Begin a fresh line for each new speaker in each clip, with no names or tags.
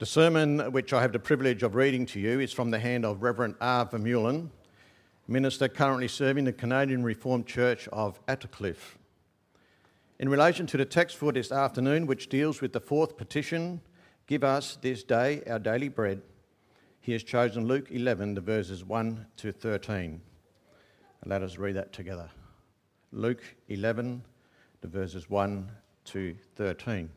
The sermon which I have the privilege of reading to you is from the hand of Reverend R. Vermeulen, minister currently serving the Canadian Reformed Church of Attercliffe. In relation to the text for this afternoon, which deals with the fourth petition, Give us this day our daily bread, he has chosen Luke 11, the verses 1 to 13. Let us read that together. Luke 11, the verses 1 to 13.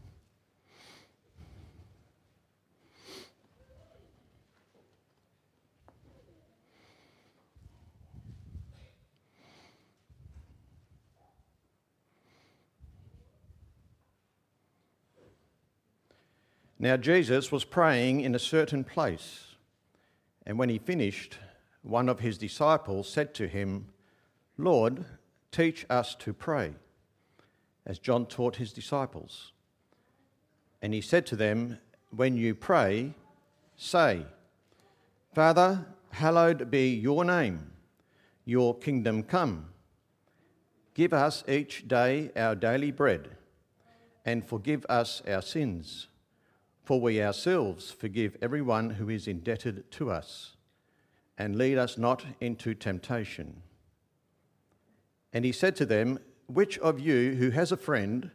Now, Jesus was praying in a certain place, and when he finished, one of his disciples said to him, Lord, teach us to pray, as John taught his disciples. And he said to them, When you pray, say, Father, hallowed be your name, your kingdom come. Give us each day our daily bread, and forgive us our sins for we ourselves forgive everyone who is indebted to us, and lead us not into temptation. And he said to them, Which of you who has a friend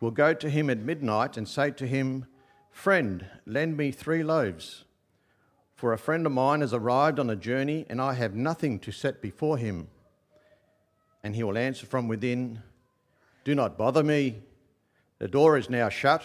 will go to him at midnight and say to him, Friend, lend me three loaves? For a friend of mine has arrived on a journey, and I have nothing to set before him. And he will answer from within, Do not bother me. The door is now shut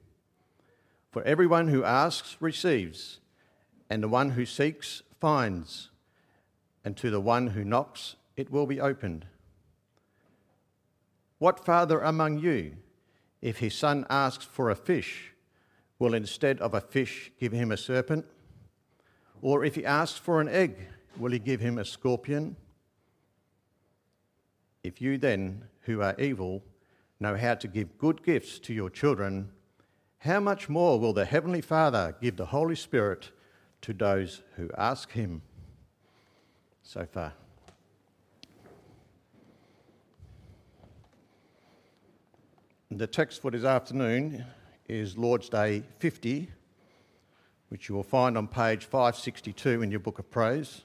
For everyone who asks receives, and the one who seeks finds, and to the one who knocks it will be opened. What father among you, if his son asks for a fish, will instead of a fish give him a serpent? Or if he asks for an egg, will he give him a scorpion? If you then, who are evil, know how to give good gifts to your children, how much more will the Heavenly Father give the Holy Spirit to those who ask Him? So far. The text for this afternoon is Lord's Day 50, which you will find on page 562 in your book of praise.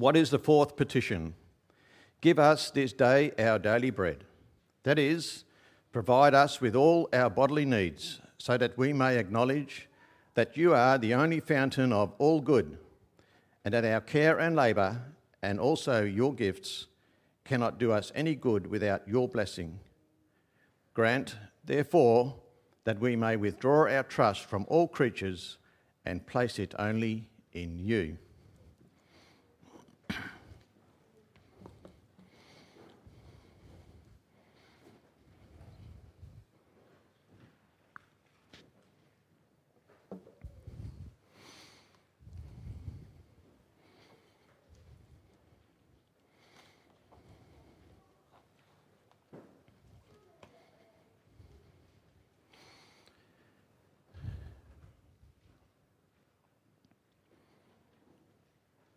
What is the fourth petition? Give us this day our daily bread. That is, provide us with all our bodily needs, so that we may acknowledge that you are the only fountain of all good, and that our care and labour, and also your gifts, cannot do us any good without your blessing. Grant, therefore, that we may withdraw our trust from all creatures and place it only in you.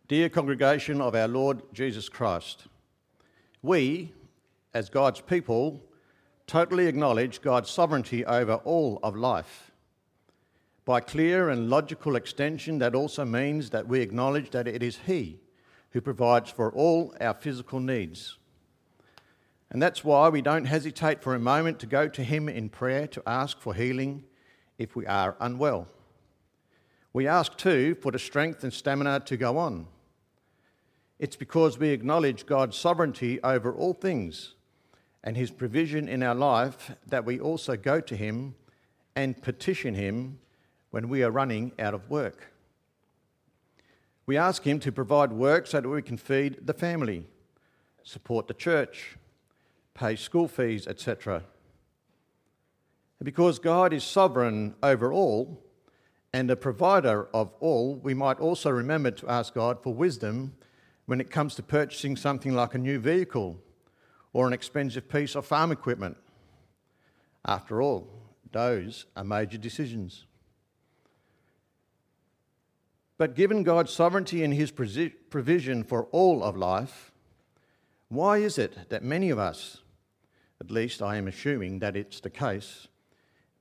Dear congregation of our Lord Jesus Christ, we, as God's people, totally acknowledge God's sovereignty over all of life. By clear and logical extension, that also means that we acknowledge that it is He who provides for all our physical needs. And that's why we don't hesitate for a moment to go to Him in prayer to ask for healing if we are unwell. We ask too for the strength and stamina to go on it's because we acknowledge God's sovereignty over all things and his provision in our life that we also go to him and petition him when we are running out of work. We ask him to provide work so that we can feed the family, support the church, pay school fees, etc. And Because God is sovereign over all and a provider of all, we might also remember to ask God for wisdom when it comes to purchasing something like a new vehicle or an expensive piece of farm equipment. After all, those are major decisions. But given God's sovereignty and his provision for all of life, why is it that many of us, at least I am assuming that it's the case,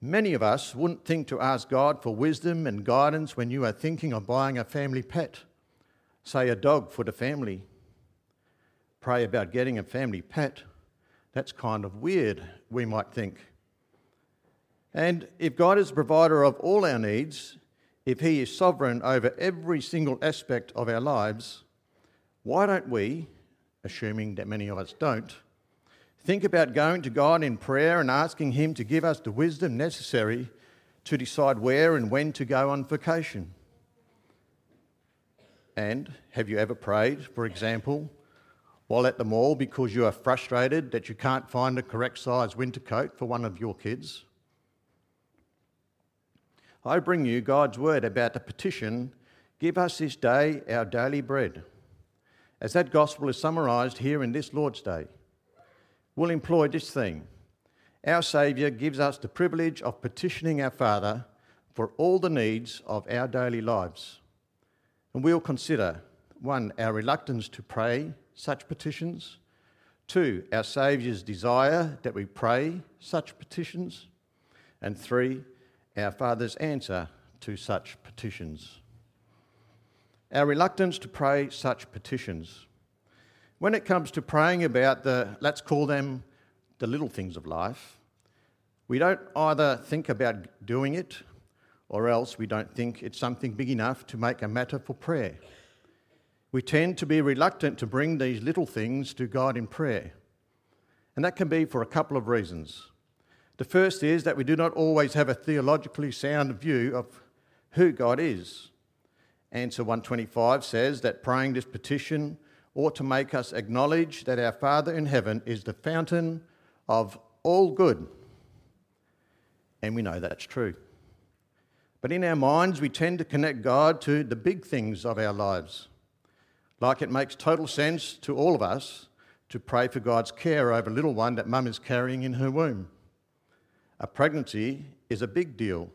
many of us wouldn't think to ask God for wisdom and guidance when you are thinking of buying a family pet, say a dog for the family? Pray about getting a family pet. That's kind of weird, we might think. And if God is the provider of all our needs, if He is sovereign over every single aspect of our lives, why don't we, assuming that many of us don't, think about going to God in prayer and asking Him to give us the wisdom necessary to decide where and when to go on vacation? And have you ever prayed, for example, while at the mall because you are frustrated that you can't find the correct size winter coat for one of your kids? I bring you God's word about the petition Give us this day our daily bread. As that gospel is summarised here in this Lord's Day, we'll employ this theme. Our Saviour gives us the privilege of petitioning our Father for all the needs of our daily lives. And we'll consider one, our reluctance to pray such petitions, two, our Saviour's desire that we pray such petitions, and three, our Father's answer to such petitions. Our reluctance to pray such petitions. When it comes to praying about the, let's call them the little things of life, we don't either think about doing it or else we don't think it's something big enough to make a matter for prayer. We tend to be reluctant to bring these little things to God in prayer. And that can be for a couple of reasons. The first is that we do not always have a theologically sound view of who God is. Answer 125 says that praying this petition ought to make us acknowledge that our Father in heaven is the fountain of all good. And we know that's true. But in our minds, we tend to connect God to the big things of our lives. Like it makes total sense to all of us to pray for God's care over a little one that mum is carrying in her womb. A pregnancy is a big deal,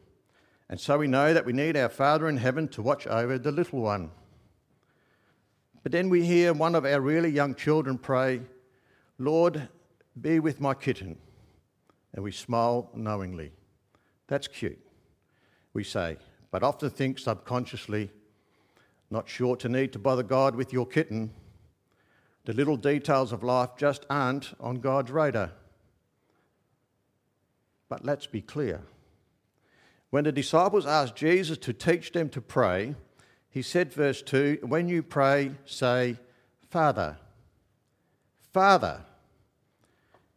and so we know that we need our Father in heaven to watch over the little one. But then we hear one of our really young children pray, Lord, be with my kitten. And we smile knowingly. That's cute, we say, but often think subconsciously, not sure to need to bother God with your kitten. The little details of life just aren't on God's radar. But let's be clear. When the disciples asked Jesus to teach them to pray, he said, verse 2 When you pray, say, Father. Father.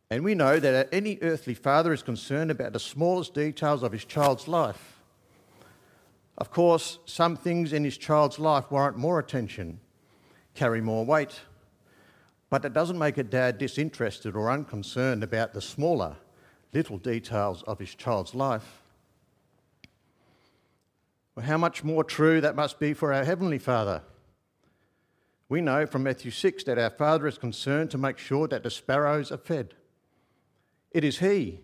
And we know that any earthly father is concerned about the smallest details of his child's life. Of course, some things in his child's life warrant more attention, carry more weight, but that doesn't make a dad disinterested or unconcerned about the smaller little details of his child's life. Well, how much more true that must be for our Heavenly Father. We know from Matthew 6 that our Father is concerned to make sure that the sparrows are fed. It is He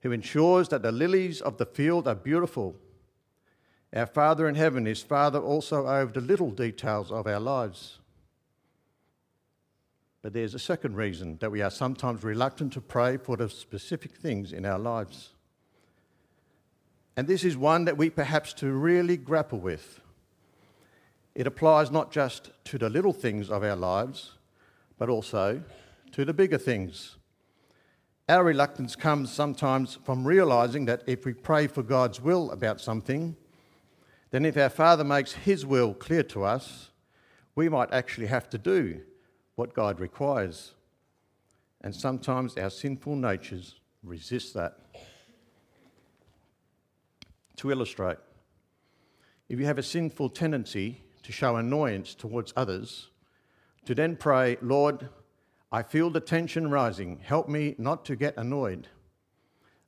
who ensures that the lilies of the field are beautiful. Our Father in heaven is Father also over the little details of our lives. But there's a second reason that we are sometimes reluctant to pray for the specific things in our lives. And this is one that we perhaps to really grapple with. It applies not just to the little things of our lives, but also to the bigger things. Our reluctance comes sometimes from realizing that if we pray for God's will about something, then if our Father makes His will clear to us, we might actually have to do what God requires. And sometimes our sinful natures resist that. To illustrate, if you have a sinful tendency to show annoyance towards others, to then pray, Lord, I feel the tension rising. Help me not to get annoyed.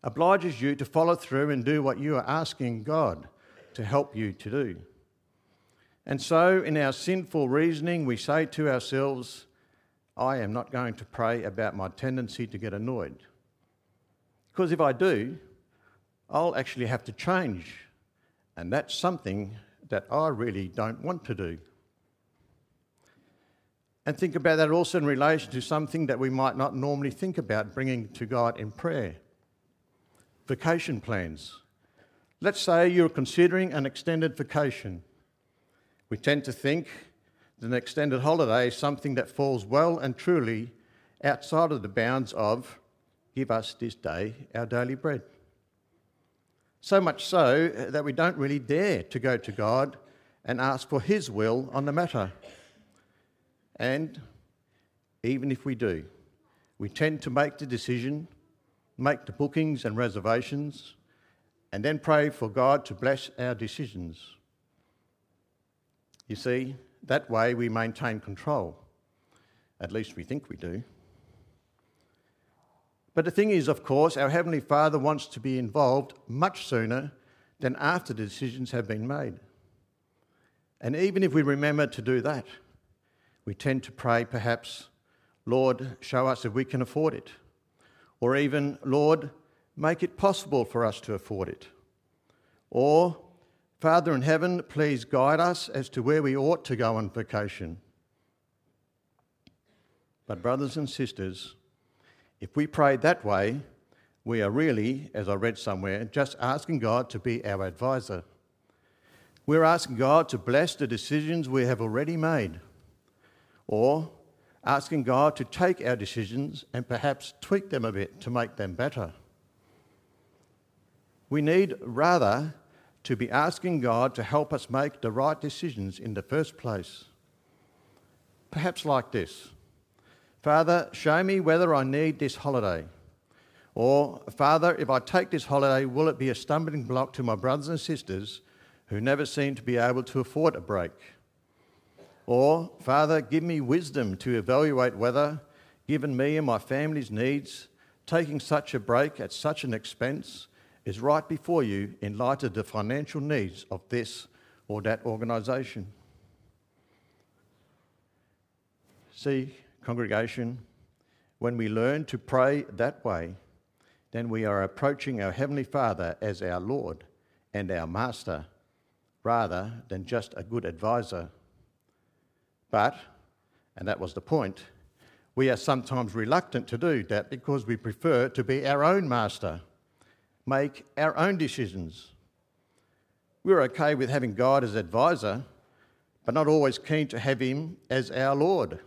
Obliges you to follow through and do what you are asking God to help you to do. And so, in our sinful reasoning, we say to ourselves, I am not going to pray about my tendency to get annoyed. Because if I do, I'll actually have to change. And that's something that I really don't want to do. And think about that also in relation to something that we might not normally think about bringing to God in prayer vacation plans. Let's say you're considering an extended vacation. We tend to think that an extended holiday is something that falls well and truly outside of the bounds of give us this day our daily bread. So much so that we don't really dare to go to God and ask for His will on the matter. And even if we do, we tend to make the decision, make the bookings and reservations, and then pray for God to bless our decisions. You see, that way we maintain control. At least we think we do. But the thing is, of course, our Heavenly Father wants to be involved much sooner than after the decisions have been made. And even if we remember to do that, we tend to pray perhaps, Lord, show us if we can afford it. Or even, Lord, make it possible for us to afford it. Or, Father in heaven, please guide us as to where we ought to go on vacation. But, brothers and sisters, if we pray that way, we are really, as I read somewhere, just asking God to be our advisor. We're asking God to bless the decisions we have already made or asking God to take our decisions and perhaps tweak them a bit to make them better. We need rather to be asking God to help us make the right decisions in the first place. Perhaps like this Father, show me whether I need this holiday. Or, Father, if I take this holiday, will it be a stumbling block to my brothers and sisters who never seem to be able to afford a break? Or, Father, give me wisdom to evaluate whether, given me and my family's needs, taking such a break at such an expense is right before you in light of the financial needs of this or that organisation. See, congregation, when we learn to pray that way, then we are approaching our Heavenly Father as our Lord and our Master rather than just a good advisor but, and that was the point, we are sometimes reluctant to do that because we prefer to be our own master, make our own decisions. We're okay with having God as advisor, but not always keen to have Him as our Lord,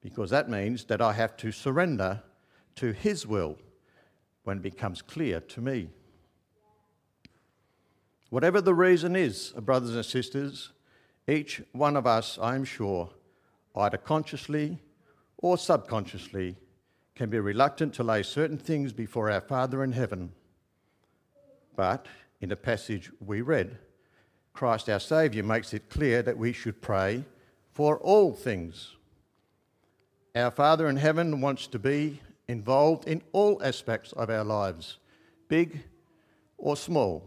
because that means that I have to surrender to His will when it becomes clear to me. Whatever the reason is, brothers and sisters, each one of us, I am sure, either consciously or subconsciously, can be reluctant to lay certain things before our Father in heaven. But in the passage we read, Christ our Saviour makes it clear that we should pray for all things. Our Father in heaven wants to be involved in all aspects of our lives, big or small.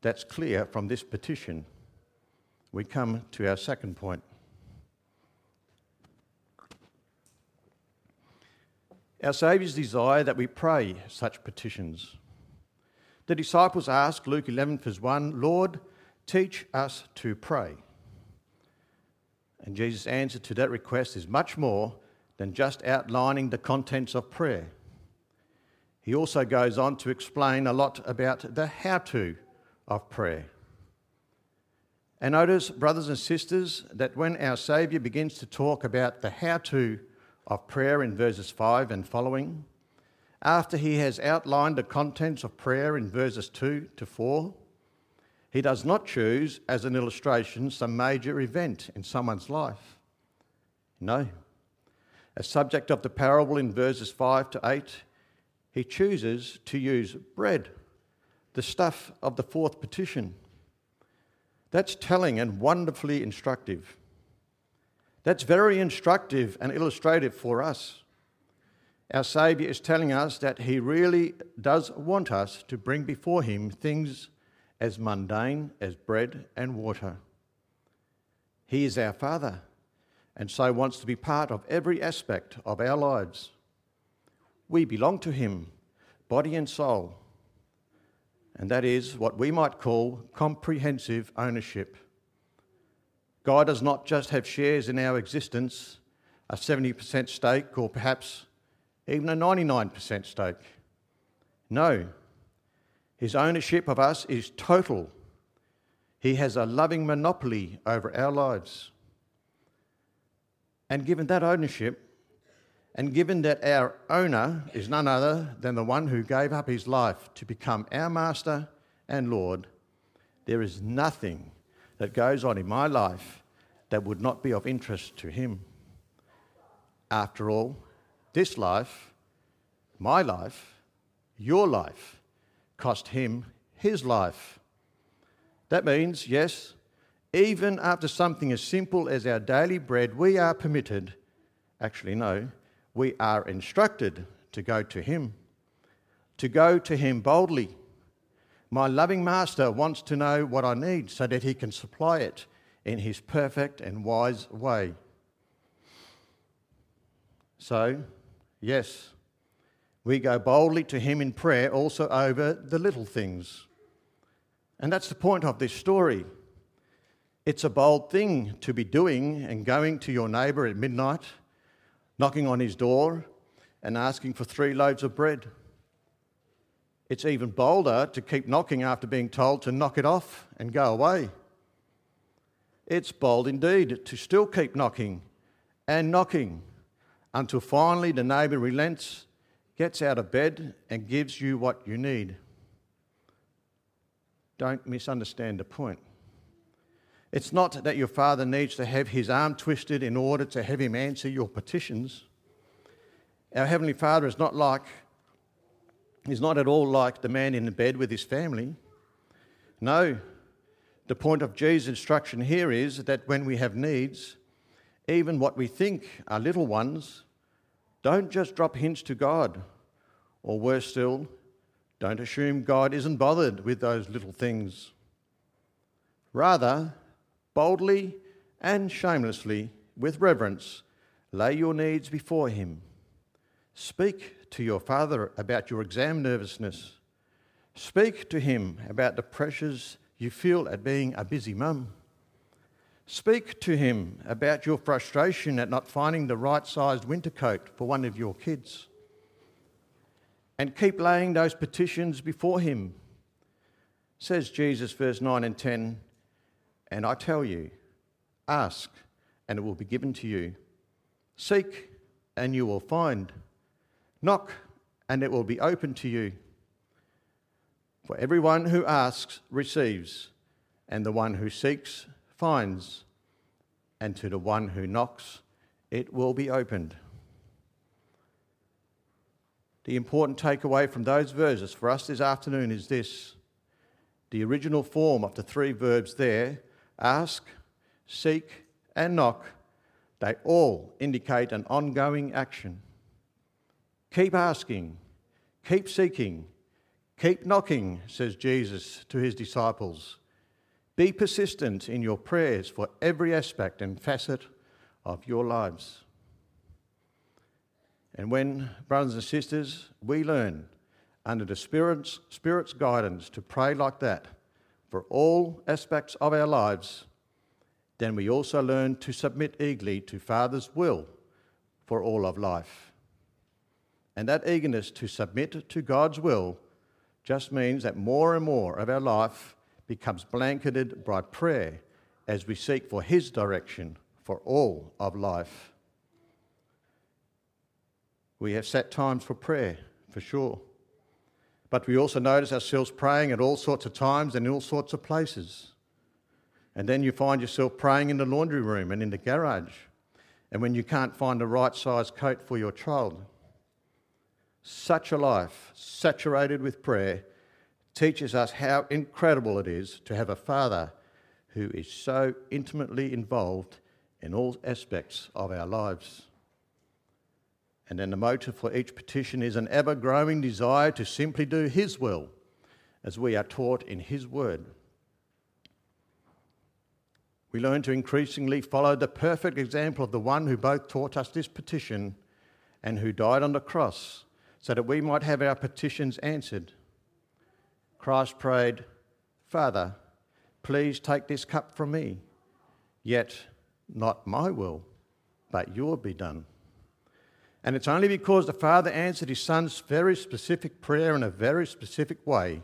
That's clear from this petition we come to our second point. Our Saviour's desire that we pray such petitions. The disciples ask, Luke 11, verse 1, Lord, teach us to pray. And Jesus' answer to that request is much more than just outlining the contents of prayer. He also goes on to explain a lot about the how to of prayer. And notice, brothers and sisters, that when our Saviour begins to talk about the how to of prayer in verses 5 and following, after he has outlined the contents of prayer in verses 2 to 4, he does not choose as an illustration some major event in someone's life. No. As subject of the parable in verses 5 to 8, he chooses to use bread, the stuff of the fourth petition that's telling and wonderfully instructive. That's very instructive and illustrative for us. Our Saviour is telling us that He really does want us to bring before Him things as mundane as bread and water. He is our Father and so wants to be part of every aspect of our lives. We belong to Him, body and soul, and that is what we might call comprehensive ownership. God does not just have shares in our existence, a 70% stake, or perhaps even a 99% stake. No, His ownership of us is total. He has a loving monopoly over our lives. And given that ownership, and given that our owner is none other than the one who gave up his life to become our master and Lord, there is nothing that goes on in my life that would not be of interest to him. After all, this life, my life, your life, cost him his life. That means, yes, even after something as simple as our daily bread, we are permitted, actually, no, we are instructed to go to Him, to go to Him boldly. My loving Master wants to know what I need so that He can supply it in His perfect and wise way. So, yes, we go boldly to Him in prayer also over the little things. And that's the point of this story. It's a bold thing to be doing and going to your neighbour at midnight, knocking on his door, and asking for three loaves of bread. It's even bolder to keep knocking after being told to knock it off and go away. It's bold indeed to still keep knocking and knocking until finally the neighbour relents, gets out of bed, and gives you what you need. Don't misunderstand the point. It's not that your father needs to have his arm twisted in order to have him answer your petitions. Our Heavenly Father is not like, he's not at all like the man in the bed with his family. No, the point of Jesus' instruction here is that when we have needs, even what we think are little ones, don't just drop hints to God. Or worse still, don't assume God isn't bothered with those little things. Rather, boldly and shamelessly, with reverence, lay your needs before Him. Speak to your Father about your exam nervousness. Speak to Him about the pressures you feel at being a busy mum. Speak to Him about your frustration at not finding the right sized winter coat for one of your kids. And keep laying those petitions before Him. Says Jesus, verse 9 and 10 and I tell you, ask, and it will be given to you. Seek, and you will find. Knock, and it will be open to you. For everyone who asks receives, and the one who seeks finds, and to the one who knocks it will be opened. The important takeaway from those verses for us this afternoon is this the original form of the three verbs there ask, seek, and knock, they all indicate an ongoing action. Keep asking, keep seeking, keep knocking, says Jesus to his disciples. Be persistent in your prayers for every aspect and facet of your lives. And when, brothers and sisters, we learn under the Spirit's, Spirit's guidance to pray like that, for all aspects of our lives, then we also learn to submit eagerly to Father's will for all of life. And that eagerness to submit to God's will just means that more and more of our life becomes blanketed by prayer as we seek for His direction for all of life. We have set times for prayer, for sure. But we also notice ourselves praying at all sorts of times and in all sorts of places. And then you find yourself praying in the laundry room and in the garage, and when you can't find the right size coat for your child. Such a life, saturated with prayer, teaches us how incredible it is to have a father who is so intimately involved in all aspects of our lives. And then the motive for each petition is an ever growing desire to simply do His will, as we are taught in His Word. We learn to increasingly follow the perfect example of the one who both taught us this petition and who died on the cross so that we might have our petitions answered. Christ prayed, Father, please take this cup from me, yet not my will, but your be done. And it's only because the Father answered his Son's very specific prayer in a very specific way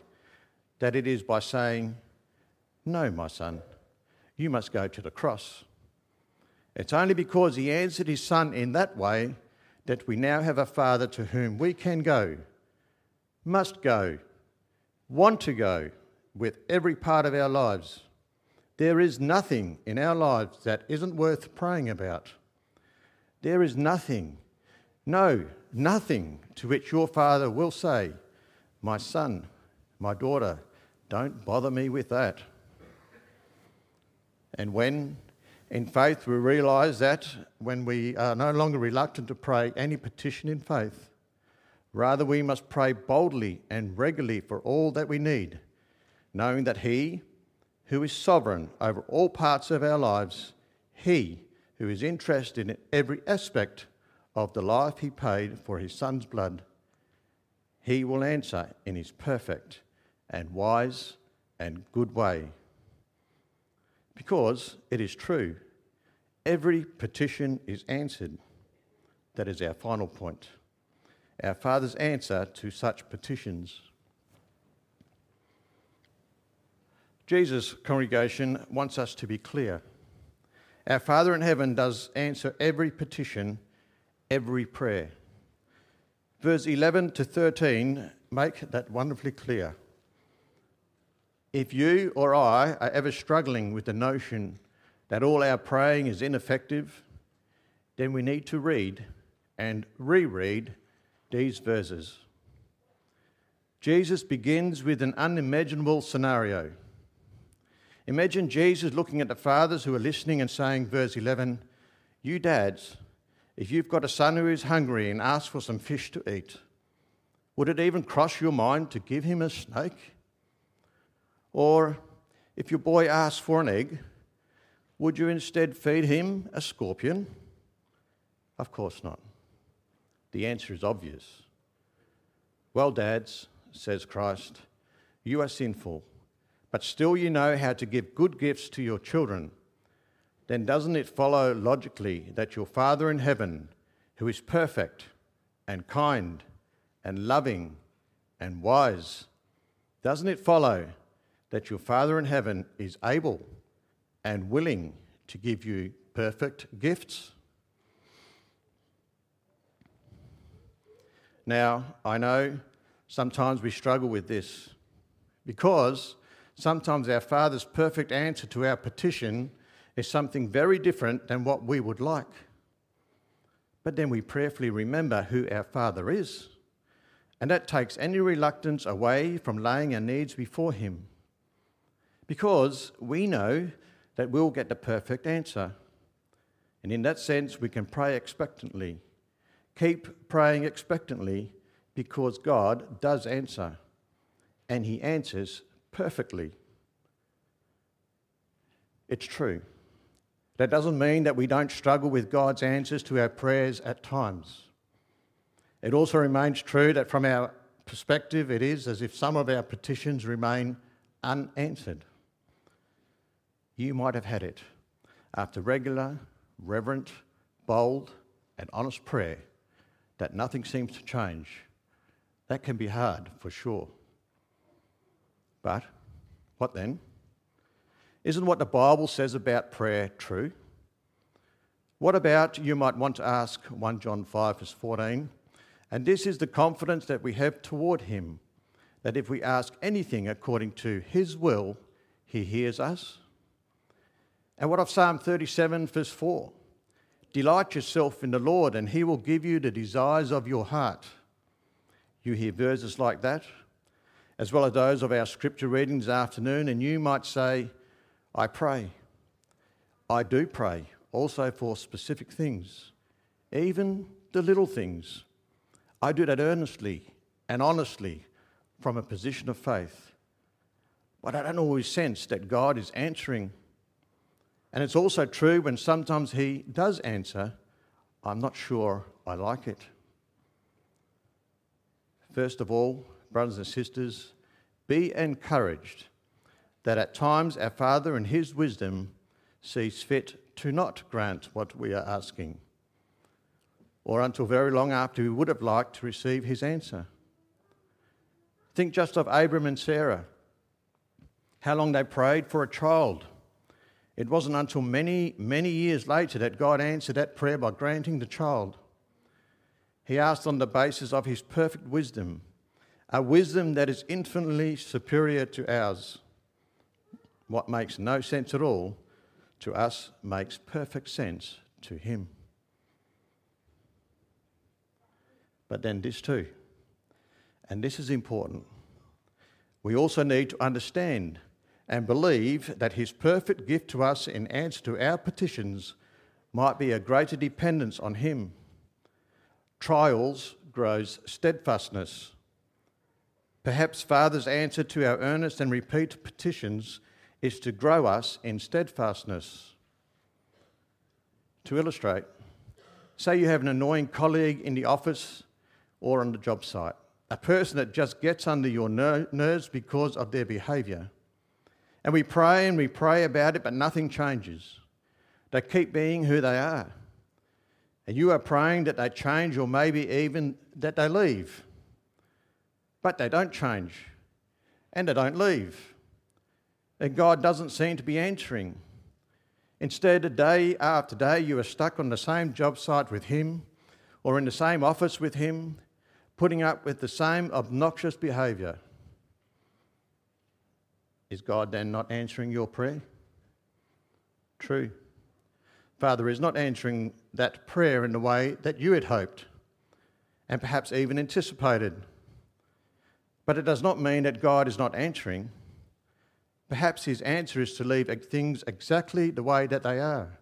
that it is by saying, No, my Son, you must go to the cross. It's only because he answered his Son in that way that we now have a Father to whom we can go, must go, want to go with every part of our lives. There is nothing in our lives that isn't worth praying about. There is nothing no, nothing to which your father will say, My son, my daughter, don't bother me with that. And when in faith we realise that when we are no longer reluctant to pray any petition in faith, rather we must pray boldly and regularly for all that we need, knowing that He, who is sovereign over all parts of our lives, He who is interested in every aspect of the life he paid for his son's blood, he will answer in his perfect and wise and good way. Because it is true, every petition is answered. That is our final point. Our Father's answer to such petitions. Jesus' congregation wants us to be clear. Our Father in heaven does answer every petition every prayer. Verse 11 to 13 make that wonderfully clear. If you or I are ever struggling with the notion that all our praying is ineffective, then we need to read and reread these verses. Jesus begins with an unimaginable scenario. Imagine Jesus looking at the fathers who are listening and saying, verse 11, You dads, if you've got a son who is hungry and asks for some fish to eat, would it even cross your mind to give him a snake? Or if your boy asks for an egg, would you instead feed him a scorpion? Of course not. The answer is obvious. Well, dads, says Christ, you are sinful, but still you know how to give good gifts to your children then doesn't it follow logically that your Father in heaven, who is perfect and kind and loving and wise, doesn't it follow that your Father in heaven is able and willing to give you perfect gifts? Now, I know sometimes we struggle with this because sometimes our Father's perfect answer to our petition is something very different than what we would like. But then we prayerfully remember who our Father is, and that takes any reluctance away from laying our needs before Him. Because we know that we'll get the perfect answer. And in that sense, we can pray expectantly. Keep praying expectantly because God does answer, and He answers perfectly. It's true. That doesn't mean that we don't struggle with God's answers to our prayers at times. It also remains true that from our perspective, it is as if some of our petitions remain unanswered. You might have had it after regular, reverent, bold, and honest prayer that nothing seems to change. That can be hard for sure. But what then? Isn't what the Bible says about prayer true? What about, you might want to ask 1 John 5, verse 14, and this is the confidence that we have toward Him, that if we ask anything according to His will, He hears us. And what of Psalm 37, verse 4? Delight yourself in the Lord, and He will give you the desires of your heart. You hear verses like that, as well as those of our scripture readings this afternoon, and you might say, I pray. I do pray also for specific things, even the little things. I do that earnestly and honestly from a position of faith. But I don't always sense that God is answering. And it's also true when sometimes He does answer, I'm not sure I like it. First of all, brothers and sisters, be encouraged that at times our Father in His wisdom sees fit to not grant what we are asking, or until very long after we would have liked to receive His answer. Think just of Abram and Sarah, how long they prayed for a child. It wasn't until many, many years later that God answered that prayer by granting the child. He asked on the basis of his perfect wisdom, a wisdom that is infinitely superior to ours. What makes no sense at all to us makes perfect sense to him. But then this too, and this is important. We also need to understand and believe that his perfect gift to us in answer to our petitions might be a greater dependence on him trials grows steadfastness. Perhaps Father's answer to our earnest and repeat petitions is to grow us in steadfastness. To illustrate, say you have an annoying colleague in the office or on the job site, a person that just gets under your nerves because of their behaviour. And we pray and we pray about it, but nothing changes. They keep being who they are and you are praying that they change or maybe even that they leave. But they don't change and they don't leave. And God doesn't seem to be answering. Instead, day after day, you are stuck on the same job site with Him or in the same office with Him, putting up with the same obnoxious behaviour. Is God then not answering your prayer? True. Father is not answering that prayer in the way that you had hoped and perhaps even anticipated. But it does not mean that God is not answering. Perhaps his answer is to leave things exactly the way that they are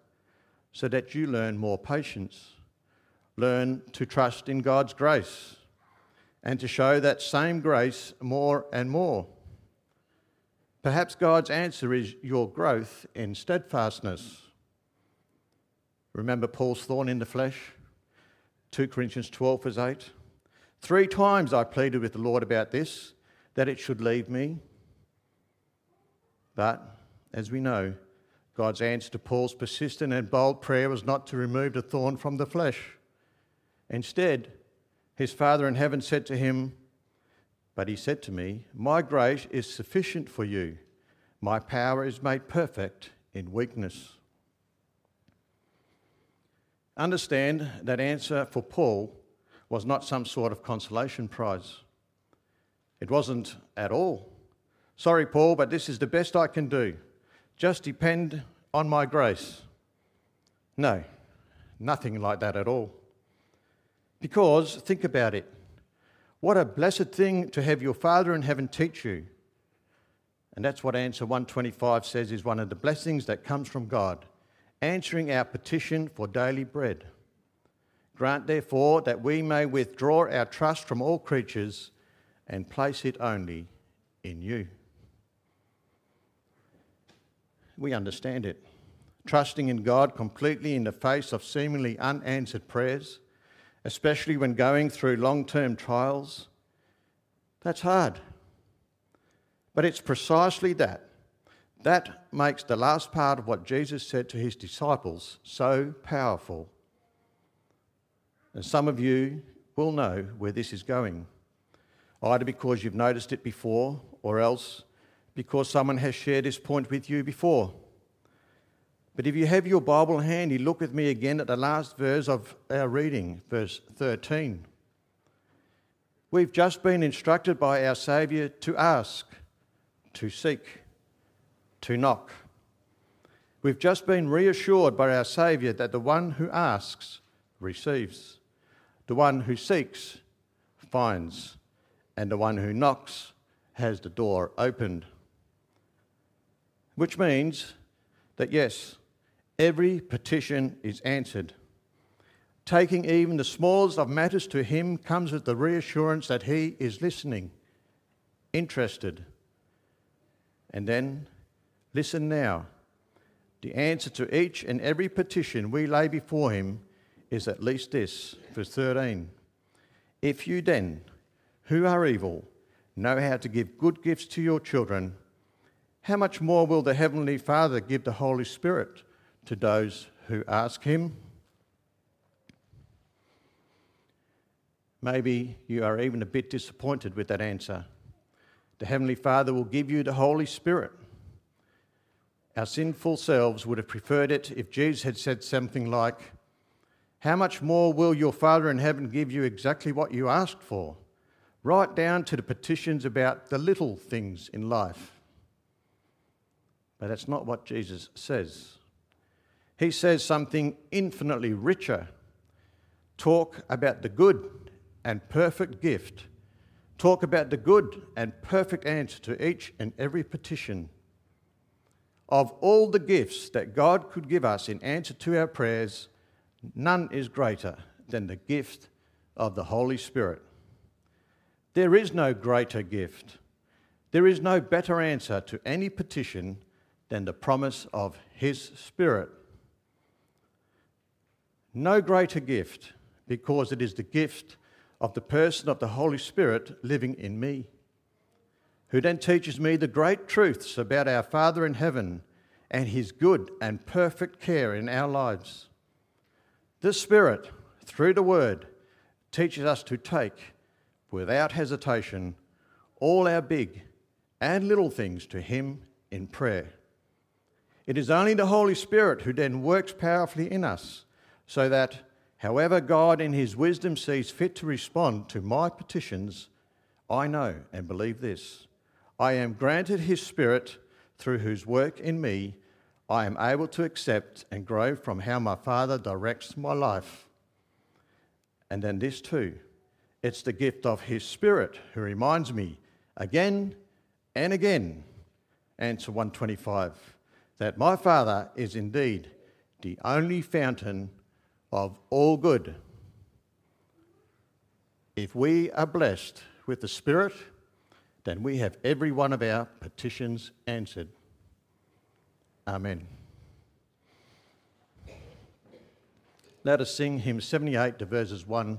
so that you learn more patience, learn to trust in God's grace, and to show that same grace more and more. Perhaps God's answer is your growth in steadfastness Remember Paul's thorn in the flesh? 2 Corinthians 12, verse 8. Three times I pleaded with the Lord about this, that it should leave me. But, as we know, God's answer to Paul's persistent and bold prayer was not to remove the thorn from the flesh. Instead, his Father in heaven said to him, But he said to me, My grace is sufficient for you. My power is made perfect in weakness. Understand that answer for Paul was not some sort of consolation prize. It wasn't at all. Sorry, Paul, but this is the best I can do. Just depend on my grace. No, nothing like that at all. Because, think about it. What a blessed thing to have your Father in heaven teach you. And that's what answer 125 says is one of the blessings that comes from God answering our petition for daily bread. Grant, therefore, that we may withdraw our trust from all creatures and place it only in you. We understand it. Trusting in God completely in the face of seemingly unanswered prayers, especially when going through long term trials, that's hard. But it's precisely that that makes the last part of what Jesus said to his disciples so powerful. And some of you will know where this is going, either because you've noticed it before or else because someone has shared this point with you before. But if you have your Bible handy, look with me again at the last verse of our reading, verse 13. We've just been instructed by our Saviour to ask, to seek, to knock. We've just been reassured by our Saviour that the one who asks receives, the one who seeks finds, and the one who knocks has the door opened. Which means that yes, every petition is answered. Taking even the smallest of matters to Him comes with the reassurance that He is listening, interested. And then, listen now. The answer to each and every petition we lay before Him is at least this, verse 13. If you then, who are evil, know how to give good gifts to your children, how much more will the Heavenly Father give the Holy Spirit to those who ask Him? Maybe you are even a bit disappointed with that answer. The Heavenly Father will give you the Holy Spirit. Our sinful selves would have preferred it if Jesus had said something like, How much more will your Father in heaven give you exactly what you asked for? Right down to the petitions about the little things in life. But that's not what Jesus says. He says something infinitely richer. Talk about the good and perfect gift. Talk about the good and perfect answer to each and every petition. Of all the gifts that God could give us in answer to our prayers, none is greater than the gift of the Holy Spirit. There is no greater gift. There is no better answer to any petition than the promise of His Spirit. No greater gift because it is the gift of the person of the Holy Spirit living in me, who then teaches me the great truths about our Father in heaven and His good and perfect care in our lives. The Spirit, through the Word, teaches us to take, without hesitation, all our big and little things to Him in prayer. It is only the Holy Spirit who then works powerfully in us, so that however God in His wisdom sees fit to respond to my petitions, I know and believe this. I am granted His Spirit through whose work in me I am able to accept and grow from how my Father directs my life. And then this too it's the gift of His Spirit who reminds me again and again, answer 125 that my Father is indeed the only fountain of all good. If we are blessed with the Spirit, then we have every one of our petitions answered. Amen. Let us sing hymn 78 to verses 1